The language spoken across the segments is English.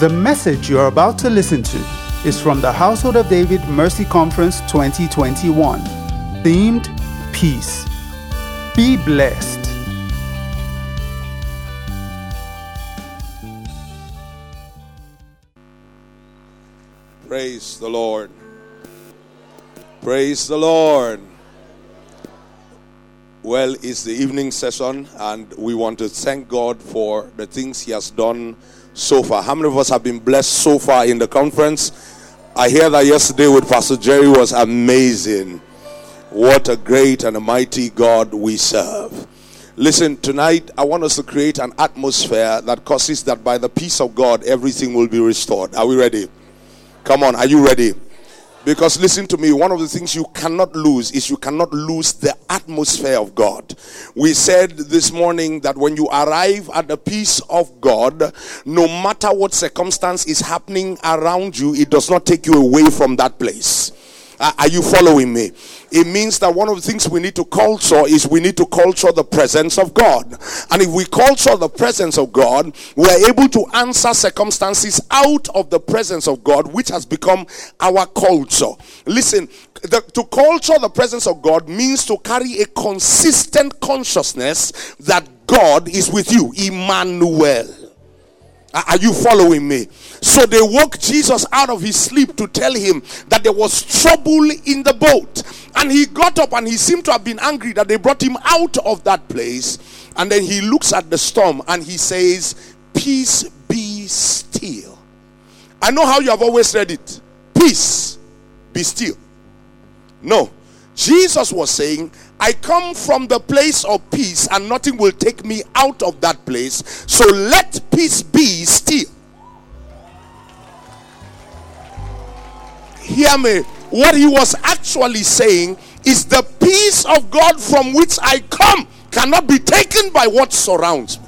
The message you are about to listen to is from the Household of David Mercy Conference 2021, themed Peace. Be blessed. Praise the Lord. Praise the Lord. Well, it's the evening session, and we want to thank God for the things He has done so far. How many of us have been blessed so far in the conference? I hear that yesterday with Pastor Jerry was amazing. What a great and a mighty God we serve. Listen, tonight I want us to create an atmosphere that causes that by the peace of God everything will be restored. Are we ready? Come on, are you ready? Because listen to me, one of the things you cannot lose is you cannot lose the atmosphere of God. We said this morning that when you arrive at the peace of God, no matter what circumstance is happening around you, it does not take you away from that place. Uh, are you following me? It means that one of the things we need to culture is we need to culture the presence of God. And if we culture the presence of God, we are able to answer circumstances out of the presence of God, which has become our culture. Listen, the, to culture the presence of God means to carry a consistent consciousness that God is with you. Emmanuel. Are you following me? So they woke Jesus out of his sleep to tell him that there was trouble in the boat. And he got up and he seemed to have been angry that they brought him out of that place. And then he looks at the storm and he says, Peace be still. I know how you have always read it. Peace be still. No. Jesus was saying, I come from the place of peace and nothing will take me out of that place. So let peace be still. Hear me. What he was actually saying is the peace of God from which I come cannot be taken by what surrounds me.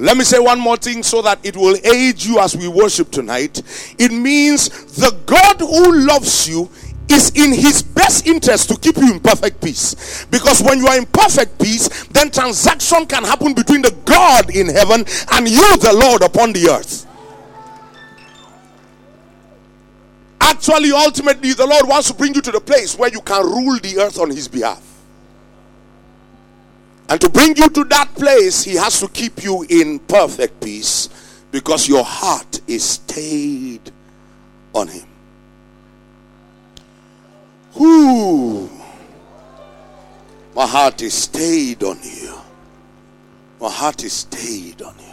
Let me say one more thing so that it will aid you as we worship tonight. It means the God who loves you is in his best interest to keep you in perfect peace. Because when you are in perfect peace, then transaction can happen between the God in heaven and you, the Lord, upon the earth. Actually, ultimately, the Lord wants to bring you to the place where you can rule the earth on his behalf. And to bring you to that place, he has to keep you in perfect peace because your heart is stayed on him. Whoo! My heart is stayed on you. My heart is stayed on you.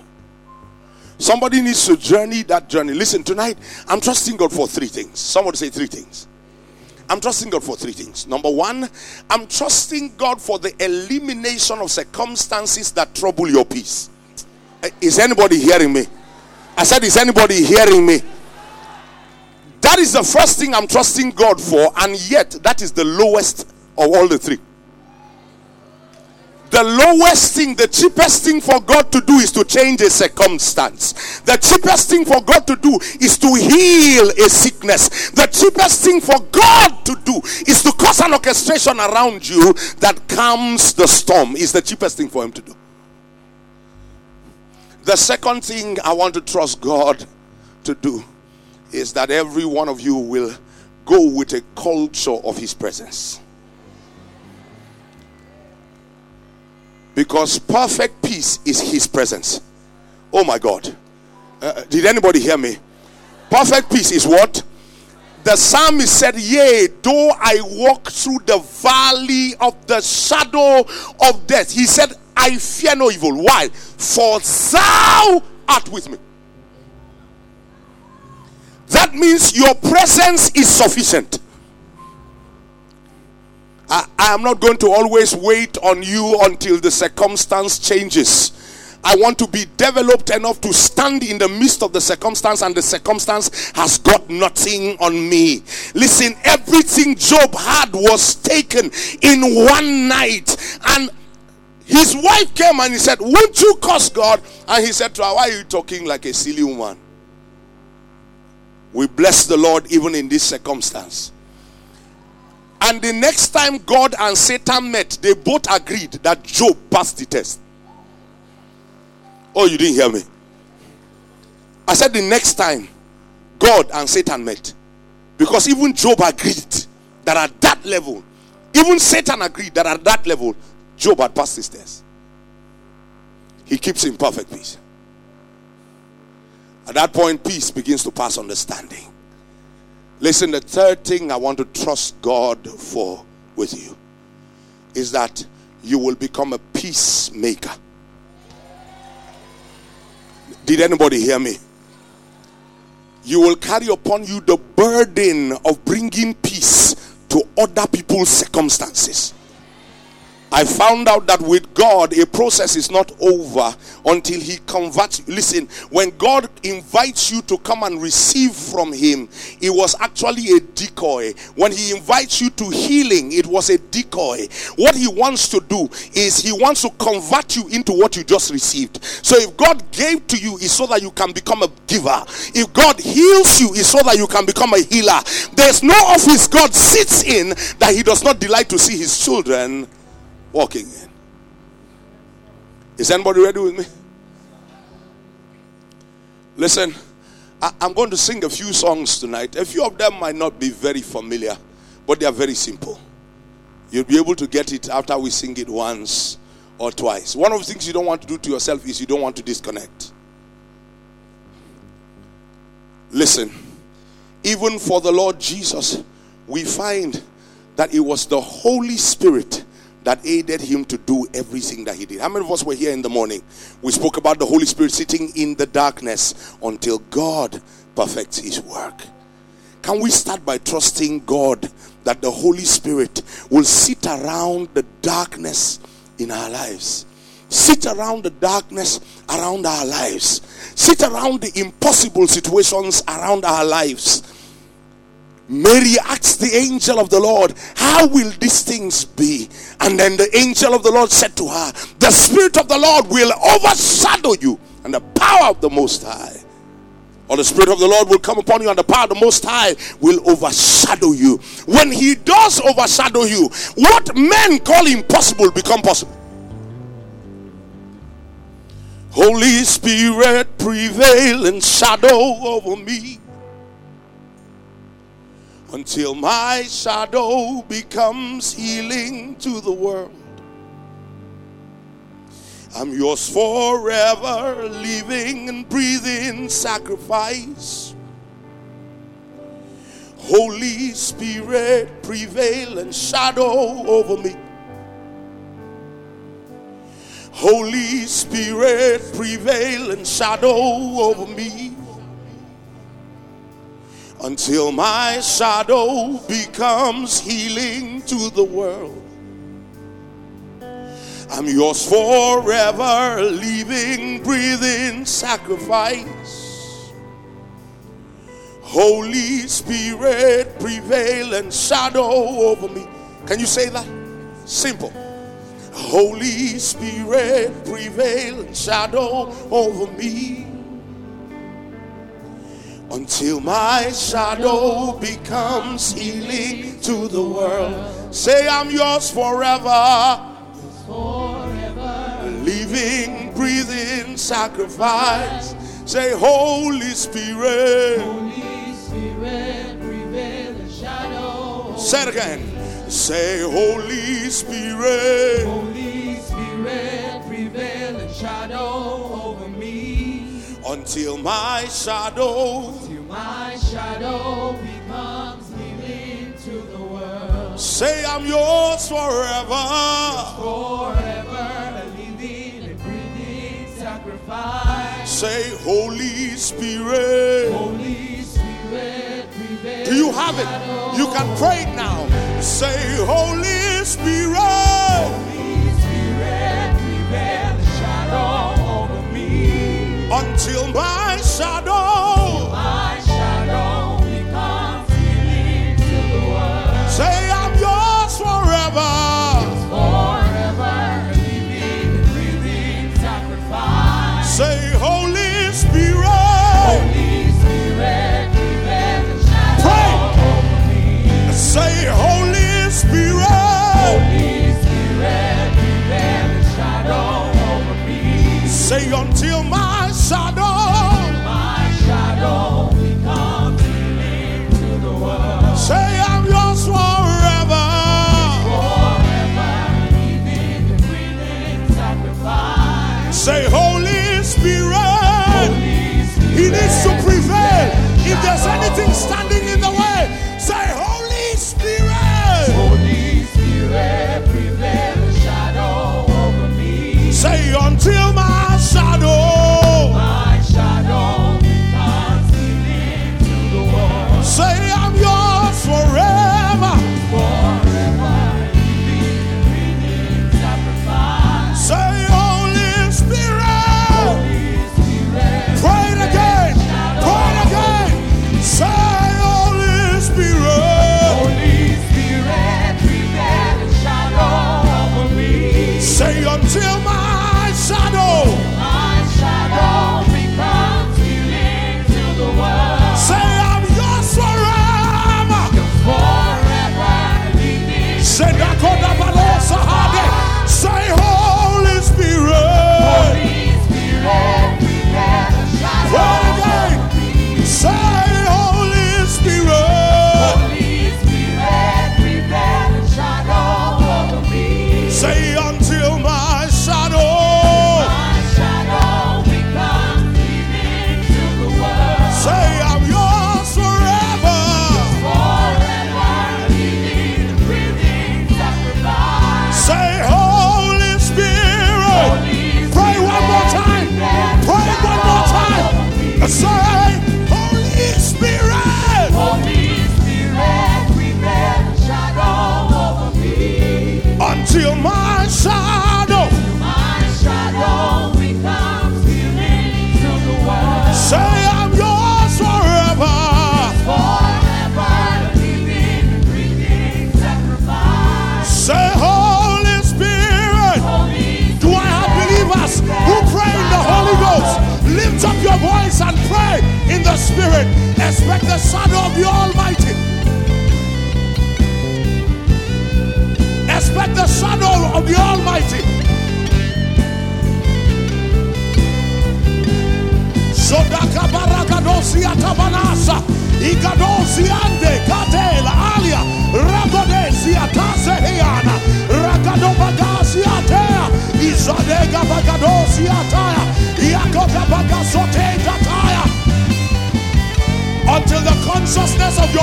Somebody needs to journey that journey. Listen, tonight, I'm trusting God for three things. Somebody say three things. I'm trusting God for three things. Number one, I'm trusting God for the elimination of circumstances that trouble your peace. Eh, is anybody hearing me? I said, Is anybody hearing me? That is the first thing I'm trusting God for, and yet that is the lowest of all the three. The lowest thing, the cheapest thing for God to do is to change a circumstance. The cheapest thing for God to do is to heal a sickness. The cheapest thing for God to do is to cause an orchestration around you that calms the storm. Is the cheapest thing for Him to do. The second thing I want to trust God to do is that every one of you will go with a culture of His presence. Because perfect peace is His presence. Oh my God. Uh, did anybody hear me? Perfect peace is what? The psalmist said, Yea, though I walk through the valley of the shadow of death, he said, I fear no evil. Why? For thou art with me. That means your presence is sufficient. I, I, am not going to always wait on you until the circumstance changes. I want to be developed enough to stand in the midst of the circumstance, and the circumstance has got nothing on me. Listen, everything Job had was taken in one night, and his wife came and he said, Won't you curse God? And he said to her, Why are you talking like a silly woman? We bless the Lord even in this circumstance. And the next time God and Satan met, they both agreed that Job passed the test. Oh, you didn't hear me. I said the next time God and Satan met. Because even Job agreed that at that level, even Satan agreed that at that level, Job had passed his test. He keeps in perfect peace. At that point, peace begins to pass understanding. Listen, the third thing I want to trust God for with you is that you will become a peacemaker. Did anybody hear me? You will carry upon you the burden of bringing peace to other people's circumstances. I found out that with God, a process is not over until He converts. Listen, when God invites you to come and receive from Him, it was actually a decoy. When He invites you to healing, it was a decoy. What He wants to do is He wants to convert you into what you just received. So if God gave to you, is so that you can become a giver. If God heals you, is so that you can become a healer. There's no office God sits in that He does not delight to see His children walking in. Is anybody ready with me? Listen, I, am going to sing a few songs tonight. A few of them might not be very familiar, but they are very simple. You'll be able to get it after we sing it once or twice. One of the things you don't want to do to yourself is you don't want to disconnect. Listen, even for the Lord Jesus, we find that it was the Holy Spirit that aided him to do everything that he did. How many of us were here in the morning? We spoke about the Holy Spirit sitting in the darkness until God perfects his work. Can we start by trusting God that the Holy Spirit will sit around the darkness in our lives? Sit around the darkness around our lives. Sit around the impossible situations around our lives Mary asked the angel of the Lord, How will these things be? And then the angel of the Lord said to her, The Spirit of the Lord will overshadow you, and the power of the Most High. Or the Spirit of the Lord will come upon you, and the power of the Most High will overshadow you. When He does overshadow you, what men call impossible become possible. Holy Spirit, prevail and shadow over me until my shadow becomes healing to the world. I'm yours forever, living and breathing sacrifice. Holy Spirit, prevail and shadow over me. Holy Spirit, prevail and shadow over me until my shadow becomes healing to the world. I'm yours forever, living, breathing sacrifice. Holy Spirit, prevail and shadow over me. Can you say that? Simple. Holy Spirit, prevail and shadow over me until my shadow becomes healing to the world. Say, I'm yours forever. Living, breathing sacrifice. Say, Holy Spirit. Holy Spirit, prevail in shadow. Say it again. Say, Holy Spirit. Holy Spirit, Until my shadow. Till my shadow becomes healing to the world. Say, I'm yours forever. Forever, a living and breathing sacrifice. Say, Holy Spirit. Holy Spirit. Do you have it? You can pray it now.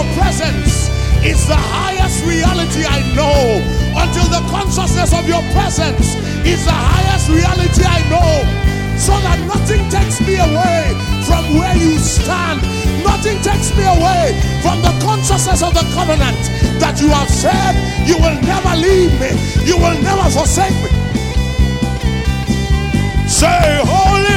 your presence is the highest reality I know. Until the consciousness of your presence is the highest reality I know so that nothing takes me away from where you stand. Nothing takes me away from the consciousness of the covenant that you have said you will never leave me, you will never forsake me. Say, Holy.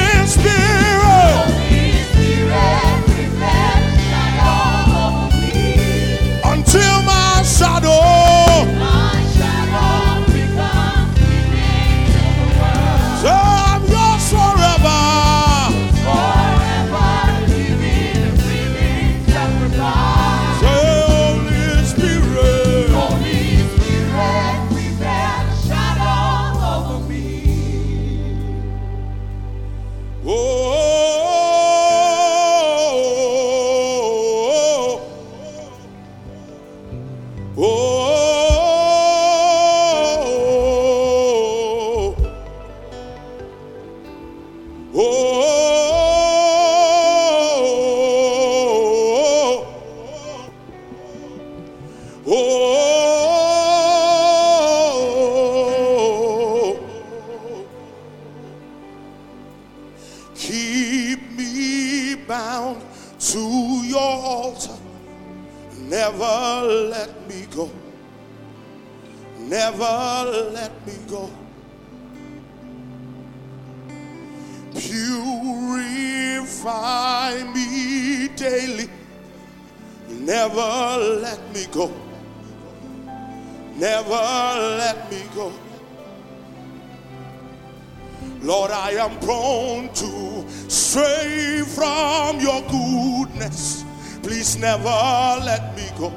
from your goodness. Please never let me go.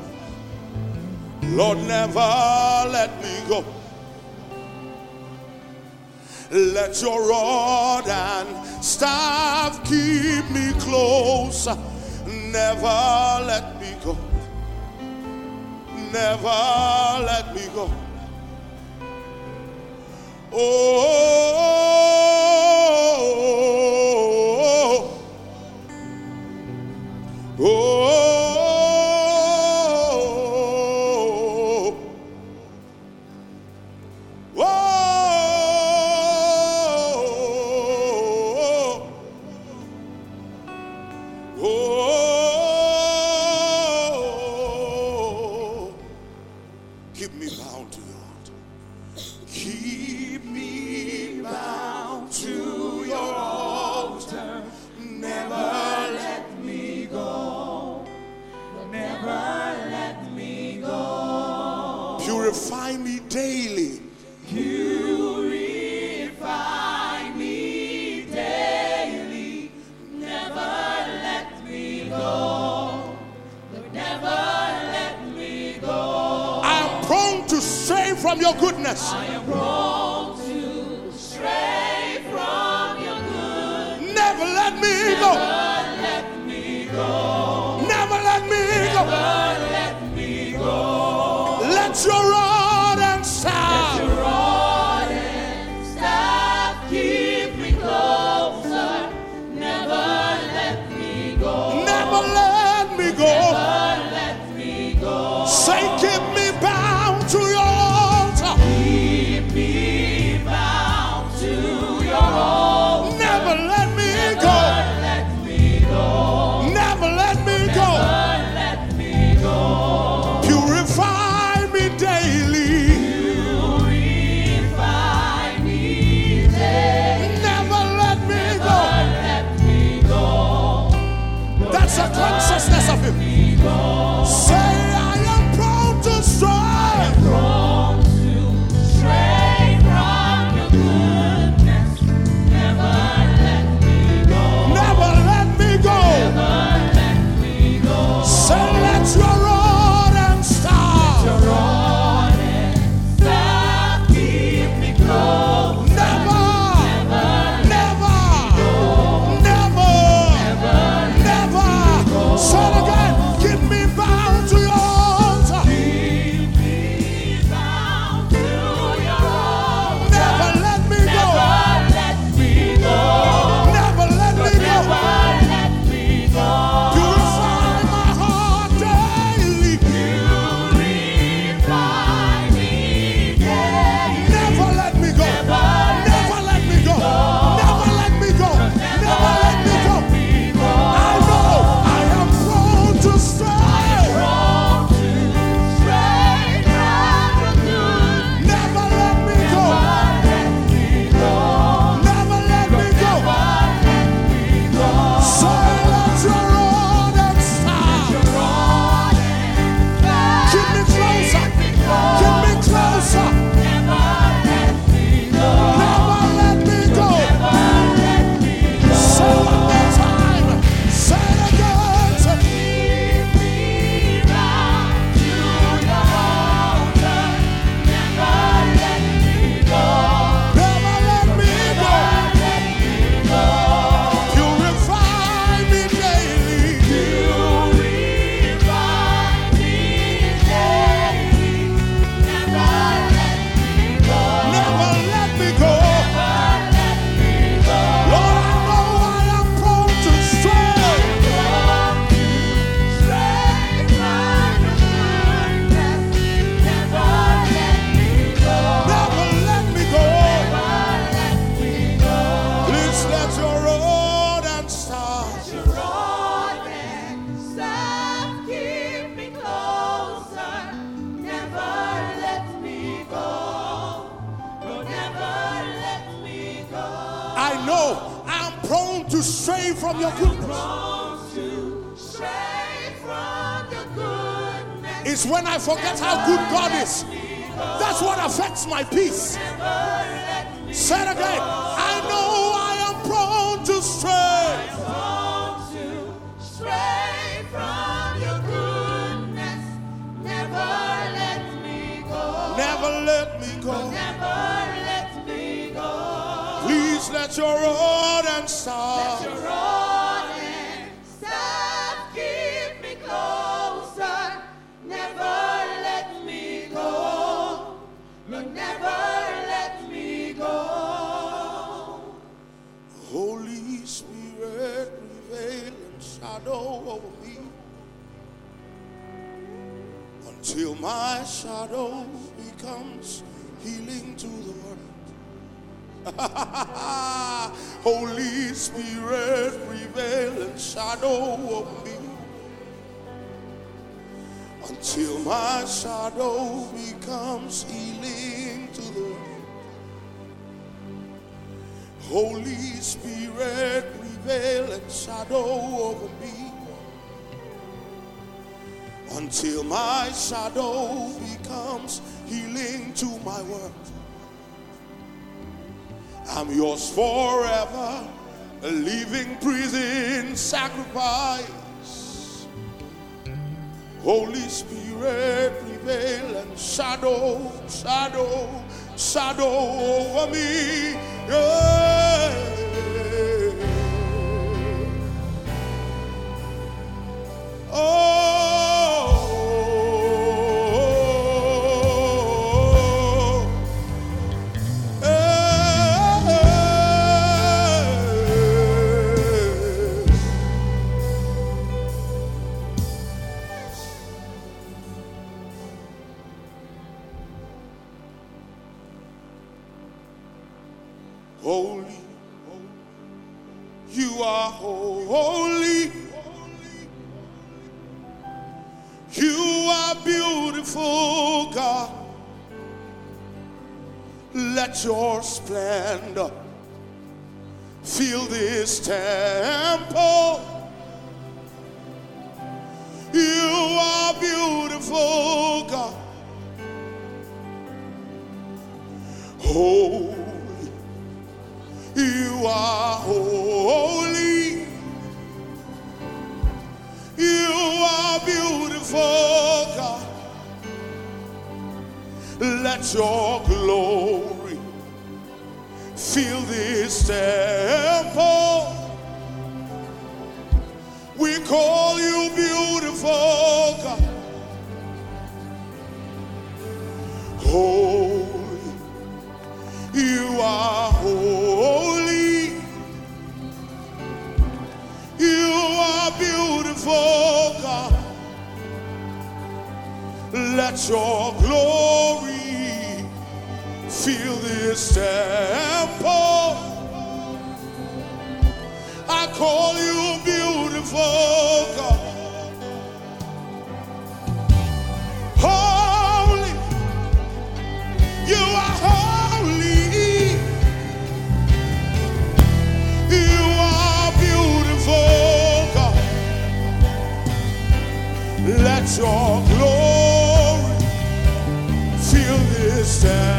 Lord, never let me go. Let your rod and staff keep me close. Never let me go. Never let me go. Oh. Oh. from your goodness. From your goodness. Never let me Never go. Let me go. Never let me Never go. Let me go. Let your till my shadow becomes healing to the world. Holy Spirit, prevail and shadow of me until my shadow becomes healing to the world. Holy Spirit, prevail and shadow over me until my shadow becomes healing to my world. I'm yours forever, a living prison sacrifice. Holy Spirit, prevail and shadow, shadow, shadow over me. Yeah. Oh. Holy, you are holy. You are beautiful, God. Let your splendor fill this temple. You are beautiful, God. You are holy. You are beautiful, God. Let your glory fill this temple. We call you beautiful, God. Holy, you are holy. Beautiful, God. Let your glory fill this temple. Your glory fill this temple.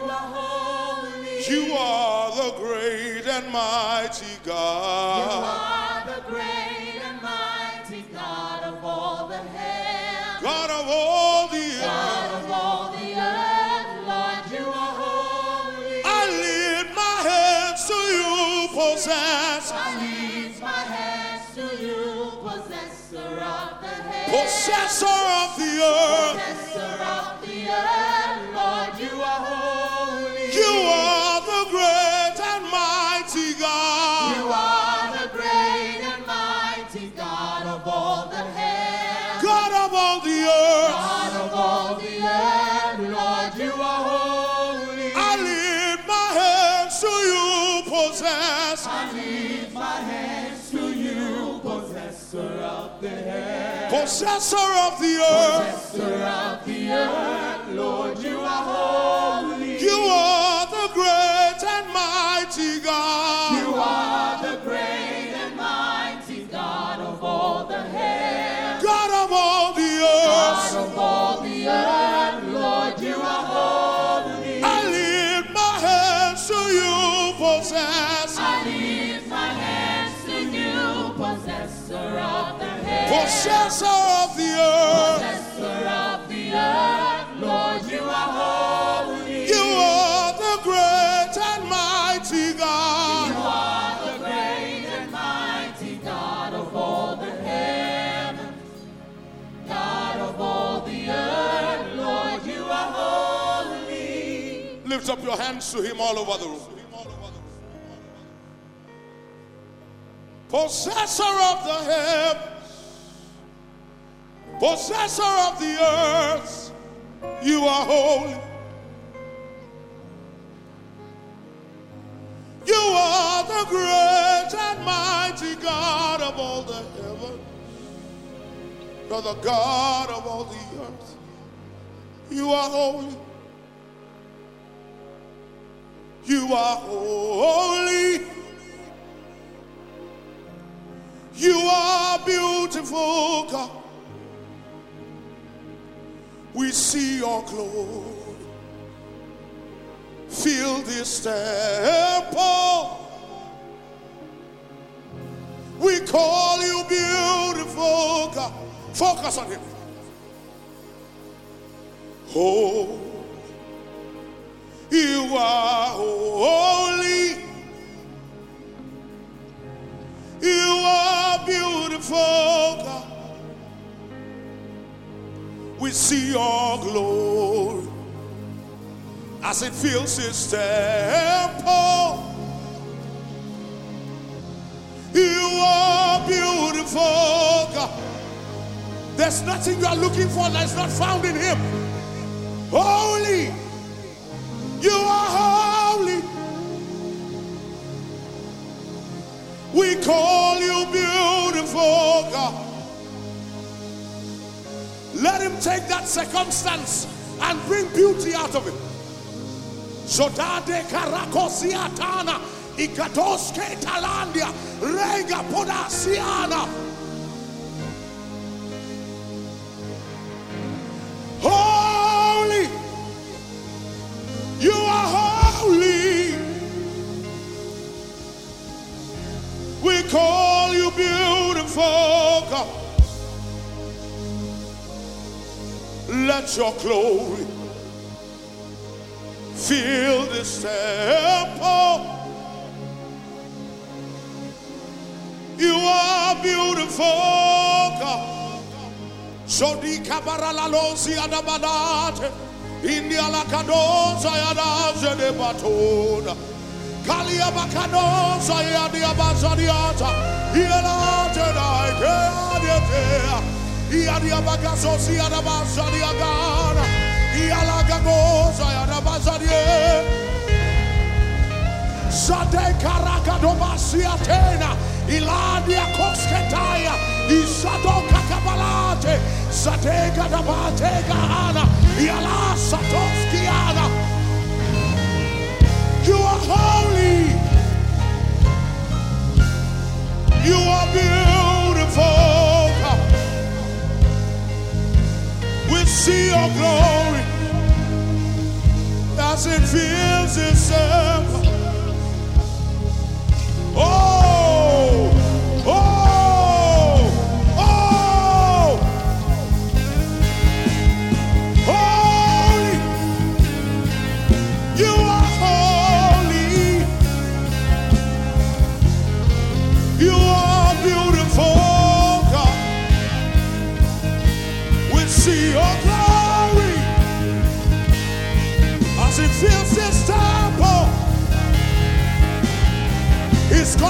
You are holy. You are the great and mighty God. You are the great and mighty God of all the heavens, God of all the earth. God of all the earth. Lord, you are holy. I lift my hands to you, possess. I lift my hands to you, possessor of the heavens. Possessor of the earth. Possessor Possessor of the earth. Possessor of the earth, Lord, you are holy. You are the great and mighty God. You are Possessor of the earth. Possessor of the earth, Lord, you are holy. You are the great and mighty God. You are the great and mighty God of all the heavens, God of all the earth, Lord, you are holy. Lift up your hands to him all over the room. Possessor of the heavens, possessor of the earth, you are holy. You are the great and mighty God of all the heavens. You're the God of all the earth. You are holy. You are holy. You are beautiful, God. We see your glory. Fill this temple. We call you beautiful, God. Focus on Him. Oh, you are see your glory as it fills his temple. You are beautiful, God. There's nothing you are looking for that's not found in Him. Holy, you are Let him take that circumstance and bring beauty out of it. Zodade karakosiatana ikatoske talandia rega podasiana. Let your glory fill this temple. You are beautiful, God. Sodika baralalosi adabadate. India la cadosa yadaze de batona. Kalia bakadosa yadia basadiata. Yelate dai keadiate. You are holy. You are beautiful. see your glory as it fills itself. Oh.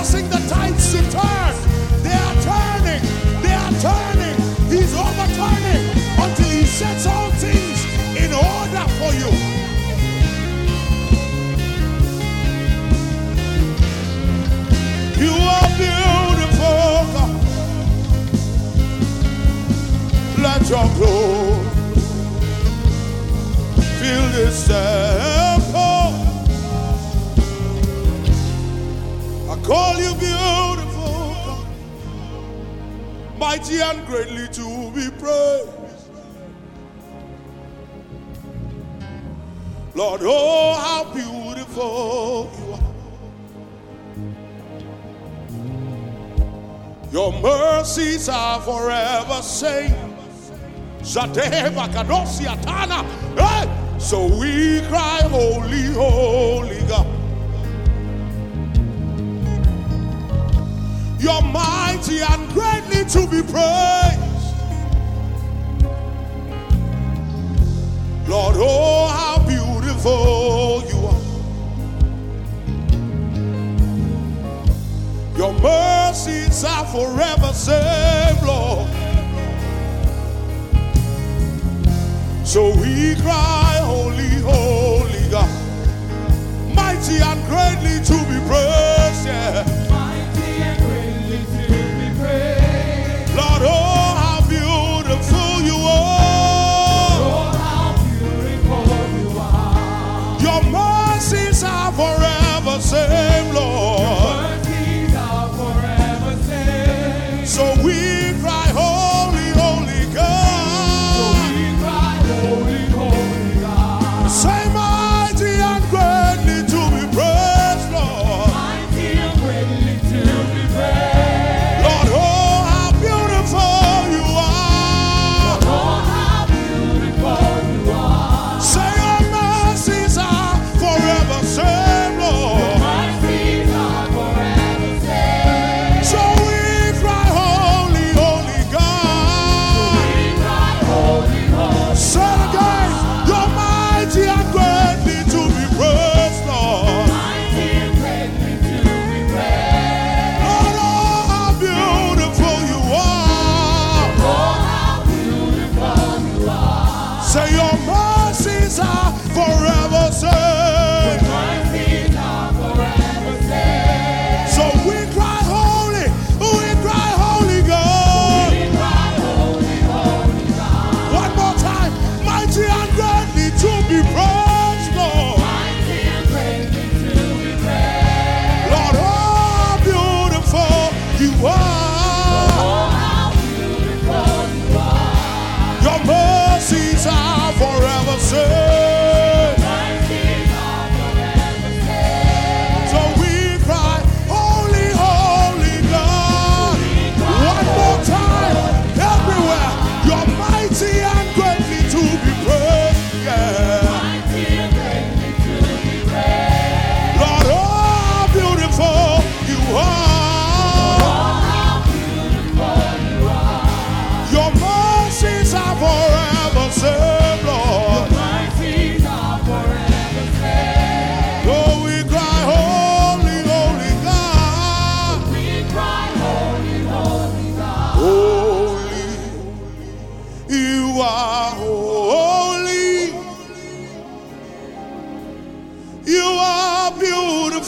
causing the tides to turn. They are turning. They are turning. He's overturning until he sets all things in order for you. You are beautiful, Let your glory fill this earth. call you beautiful, God. mighty and greatly to be praised. Lord, oh, how beautiful you are. Your mercies are forever same. So we cry, Holy, Holy God. You're mighty and greatly to be praised. Lord, oh, how beautiful you are. Your mercies are forever saved, Lord. So we cry, Holy, Holy God, mighty and greatly to be praised.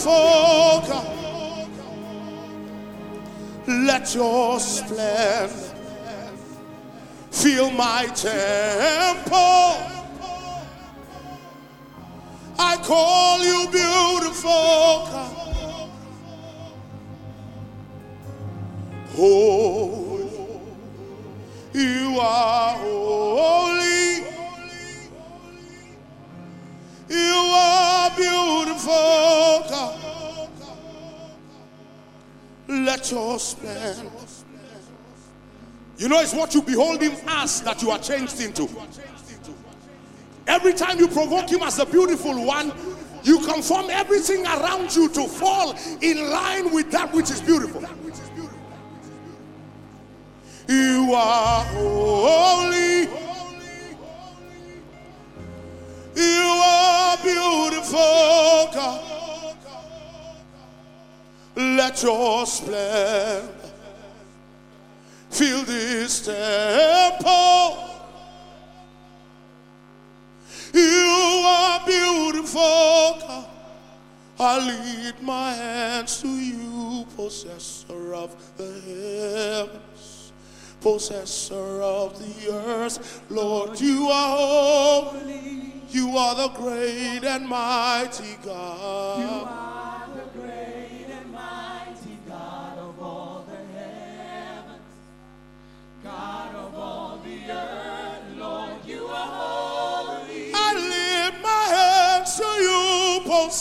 Beautiful Let your splendor fill my temple. I call you beautiful. Holy, oh, you are Let your splendor. You know, it's what you behold him as that you are changed into. Every time you provoke him as the beautiful one, you conform everything around you to fall in line with that which is beautiful. You are holy. You are beautiful, God. Let your splendor fill this temple. You are beautiful, God. I lead my hands to you, possessor of the heavens, possessor of the earth. Lord, you are holy. You are the great and mighty God.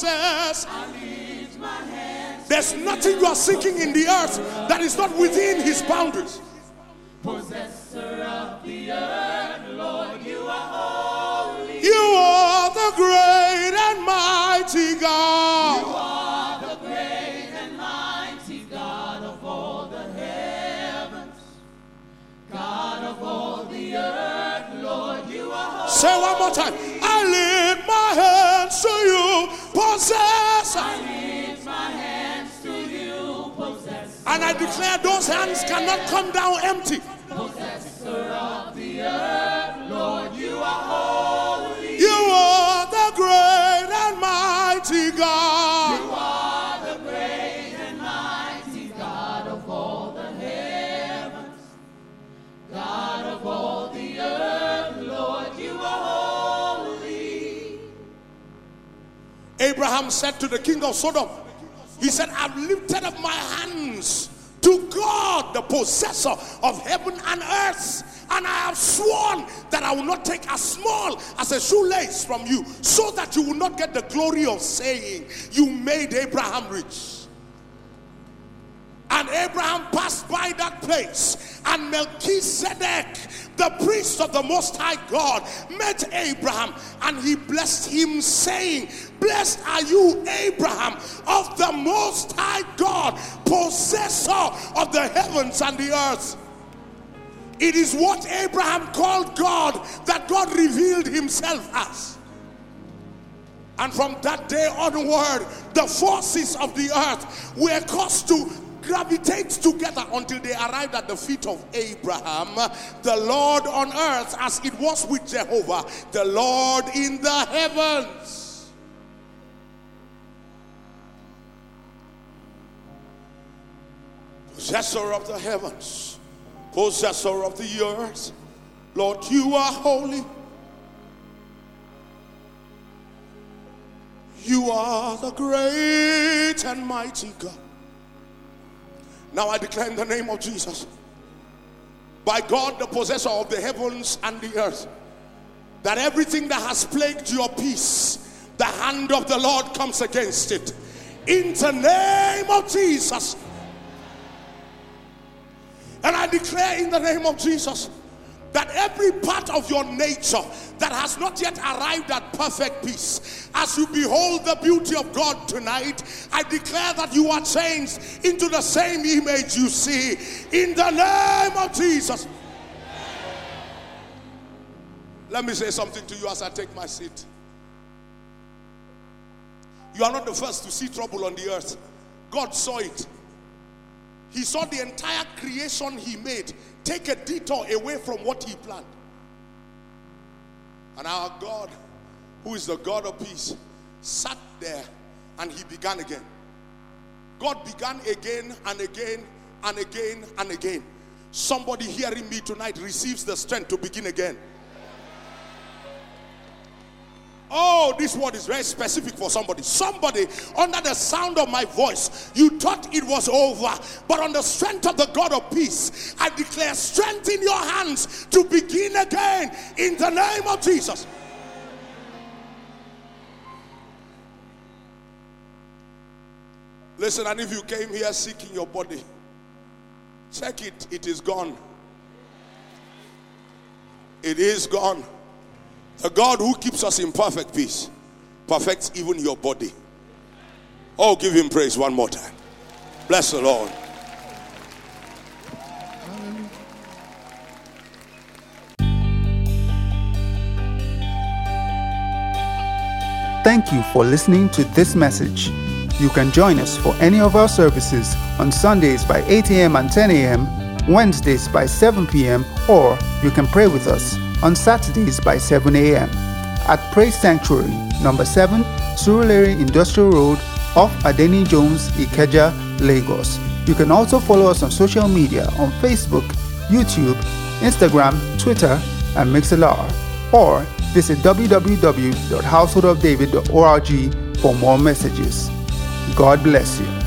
Hands, There's nothing you are seeking in the earth that is not within his boundaries. possessor of the earth. Lord, you are holy. You are the great and mighty God. You are the great and mighty God of all the heavens, God of all the earth. Lord, you are holy. Say one more time. I lift my hands to you, possess. I lift my hands to you, possessor, And I declare those hands cannot come down empty. possessor of the earth. Lord, you are holy. Abraham said to the king of Sodom, He said, I've lifted up my hands to God, the possessor of heaven and earth, and I have sworn that I will not take as small as a shoelace from you, so that you will not get the glory of saying, You made Abraham rich. Abraham passed by that place, and Melchizedek, the priest of the Most High God, met Abraham, and he blessed him, saying, Blessed are you, Abraham, of the Most High God, possessor of the heavens and the earth. It is what Abraham called God that God revealed himself as. And from that day onward, the forces of the earth were caused to gravitate together until they arrived at the feet of Abraham, the Lord on earth, as it was with Jehovah, the Lord in the heavens. Possessor of the heavens, possessor of the earth, Lord, you are holy. You are the great and mighty God. Now I declare in the name of Jesus, by God, the possessor of the heavens and the earth, that everything that has plagued your peace, the hand of the Lord comes against it. In the name of Jesus. And I declare in the name of Jesus that every part of your nature that has not yet arrived at perfect peace, as you behold the beauty of God tonight, I declare that you are changed into the same image you see in the name of Jesus. Let me say something to you as I take my seat. You are not the first to see trouble on the earth, God saw it. He saw the entire creation he made take a detour away from what he planned. And our God, who is the God of peace, sat there and he began again. God began again and again and again and again. Somebody hearing me tonight receives the strength to begin again. Oh, this word is very specific for somebody. Somebody under the sound of my voice, you thought it was over, but on the strength of the God of peace, I declare strength in your hands to begin again in the name of Jesus. Listen, and if you came here seeking your body, check it, it is gone. It is gone. The God who keeps us in perfect peace perfects even your body. Oh, give him praise one more time. Bless the Lord. Thank you for listening to this message. You can join us for any of our services on Sundays by 8 a.m. and 10 a.m., Wednesdays by 7 p.m., or you can pray with us on Saturdays by 7 a.m. at Praise Sanctuary, number 7, Surulere Industrial Road, off Adeniyi Jones, Ikeja, Lagos. You can also follow us on social media on Facebook, YouTube, Instagram, Twitter, and Mixlr, or visit www.householdofdavid.org for more messages. God bless you.